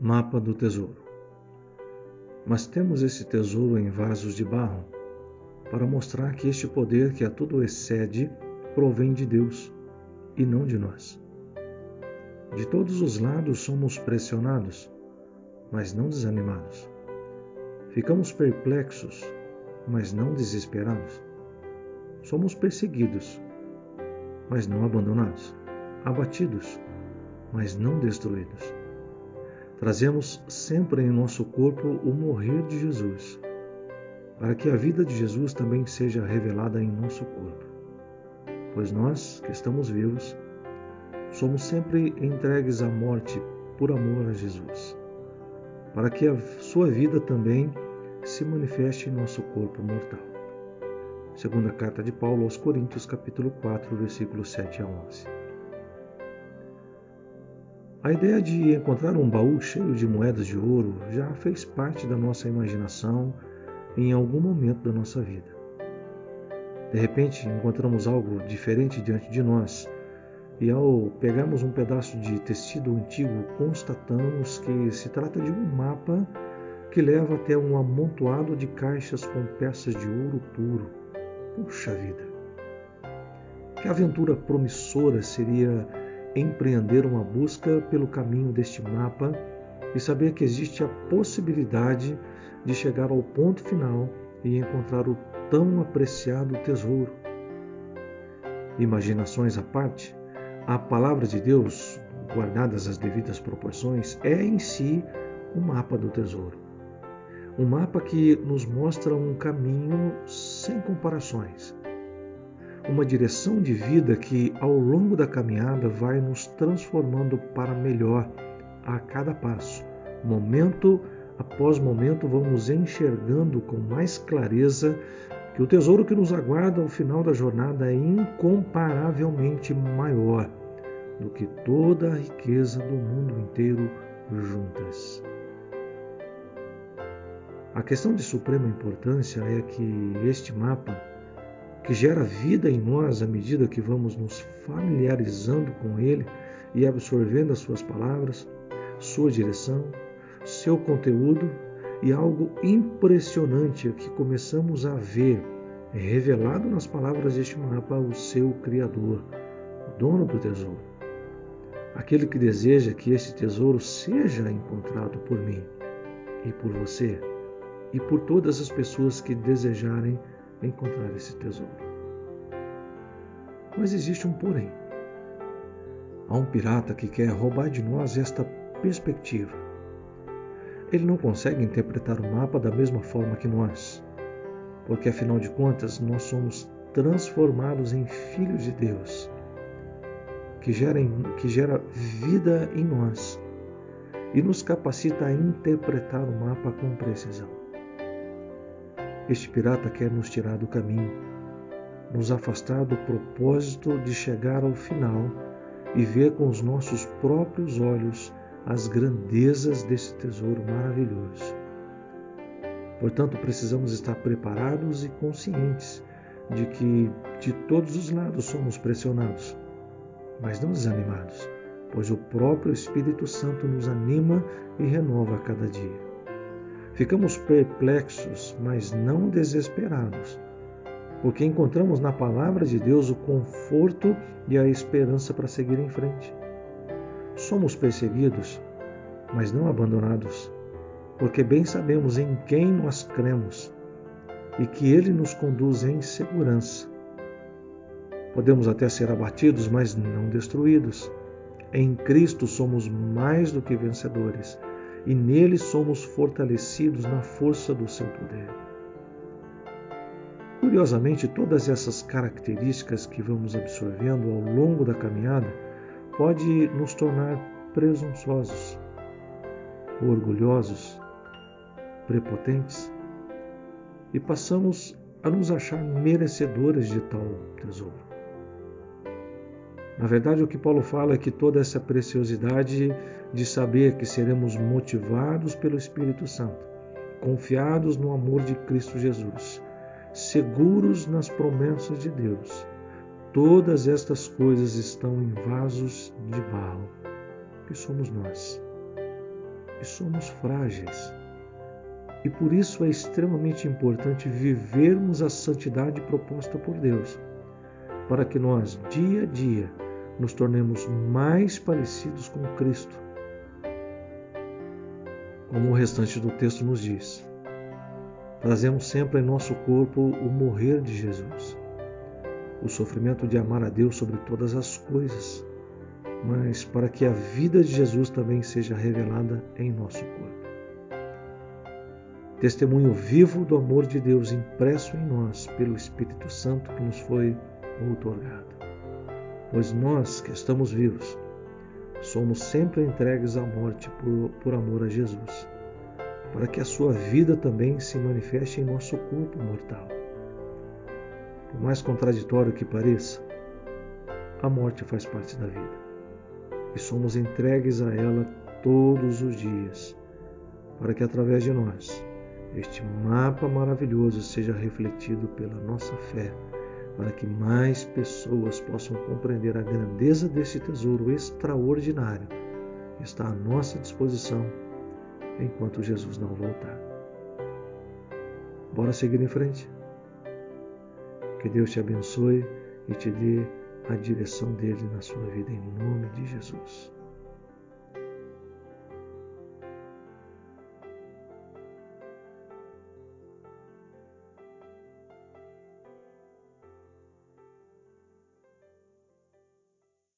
Mapa do tesouro. Mas temos esse tesouro em vasos de barro para mostrar que este poder que a tudo excede provém de Deus e não de nós. De todos os lados somos pressionados, mas não desanimados. Ficamos perplexos, mas não desesperados. Somos perseguidos, mas não abandonados. Abatidos, mas não destruídos. Trazemos sempre em nosso corpo o morrer de Jesus, para que a vida de Jesus também seja revelada em nosso corpo. Pois nós, que estamos vivos, somos sempre entregues à morte por amor a Jesus, para que a sua vida também se manifeste em nosso corpo mortal. Segunda carta de Paulo aos Coríntios, capítulo 4, versículos 7 a 11. A ideia de encontrar um baú cheio de moedas de ouro já fez parte da nossa imaginação em algum momento da nossa vida. De repente, encontramos algo diferente diante de nós e, ao pegarmos um pedaço de tecido antigo, constatamos que se trata de um mapa que leva até um amontoado de caixas com peças de ouro puro. Puxa vida! Que aventura promissora seria empreender uma busca pelo caminho deste mapa e saber que existe a possibilidade de chegar ao ponto final e encontrar o tão apreciado tesouro. Imaginações à parte, a palavra de Deus, guardadas as devidas proporções, é em si um mapa do tesouro. Um mapa que nos mostra um caminho sem comparações, uma direção de vida que, ao longo da caminhada, vai nos transformando para melhor a cada passo. Momento após momento, vamos enxergando com mais clareza que o tesouro que nos aguarda ao final da jornada é incomparavelmente maior do que toda a riqueza do mundo inteiro juntas. A questão de suprema importância é que este mapa que gera vida em nós à medida que vamos nos familiarizando com Ele e absorvendo as Suas palavras, Sua direção, seu conteúdo e algo impressionante que começamos a ver revelado nas palavras deste mapa o seu Criador, o dono do tesouro. Aquele que deseja que esse tesouro seja encontrado por mim e por você e por todas as pessoas que desejarem encontrar esse tesouro. Mas existe um porém. Há um pirata que quer roubar de nós esta perspectiva. Ele não consegue interpretar o mapa da mesma forma que nós, porque afinal de contas nós somos transformados em filhos de Deus, que gera, que gera vida em nós e nos capacita a interpretar o mapa com precisão. Este pirata quer nos tirar do caminho, nos afastar do propósito de chegar ao final e ver com os nossos próprios olhos as grandezas desse tesouro maravilhoso. Portanto, precisamos estar preparados e conscientes de que de todos os lados somos pressionados, mas não desanimados, pois o próprio Espírito Santo nos anima e renova a cada dia. Ficamos perplexos, mas não desesperados, porque encontramos na palavra de Deus o conforto e a esperança para seguir em frente. Somos perseguidos, mas não abandonados, porque bem sabemos em quem nós cremos e que Ele nos conduz em segurança. Podemos até ser abatidos, mas não destruídos. Em Cristo somos mais do que vencedores e nele somos fortalecidos na força do seu poder. Curiosamente, todas essas características que vamos absorvendo ao longo da caminhada pode nos tornar presunçosos, orgulhosos, prepotentes e passamos a nos achar merecedores de tal tesouro. Na verdade, o que Paulo fala é que toda essa preciosidade de saber que seremos motivados pelo Espírito Santo, confiados no amor de Cristo Jesus, seguros nas promessas de Deus, todas estas coisas estão em vasos de barro, que somos nós. e somos frágeis. E por isso é extremamente importante vivermos a santidade proposta por Deus, para que nós, dia a dia, nos tornemos mais parecidos com Cristo. Como o restante do texto nos diz, trazemos sempre em nosso corpo o morrer de Jesus, o sofrimento de amar a Deus sobre todas as coisas, mas para que a vida de Jesus também seja revelada em nosso corpo. Testemunho vivo do amor de Deus impresso em nós pelo Espírito Santo que nos foi outorgado pois nós que estamos vivos somos sempre entregues à morte por, por amor a Jesus, para que a sua vida também se manifeste em nosso corpo mortal. Por mais contraditório que pareça, a morte faz parte da vida e somos entregues a ela todos os dias, para que através de nós este mapa maravilhoso seja refletido pela nossa fé para que mais pessoas possam compreender a grandeza desse tesouro extraordinário que está à nossa disposição enquanto Jesus não voltar. Bora seguir em frente? Que Deus te abençoe e te dê a direção dele na sua vida, em nome de Jesus.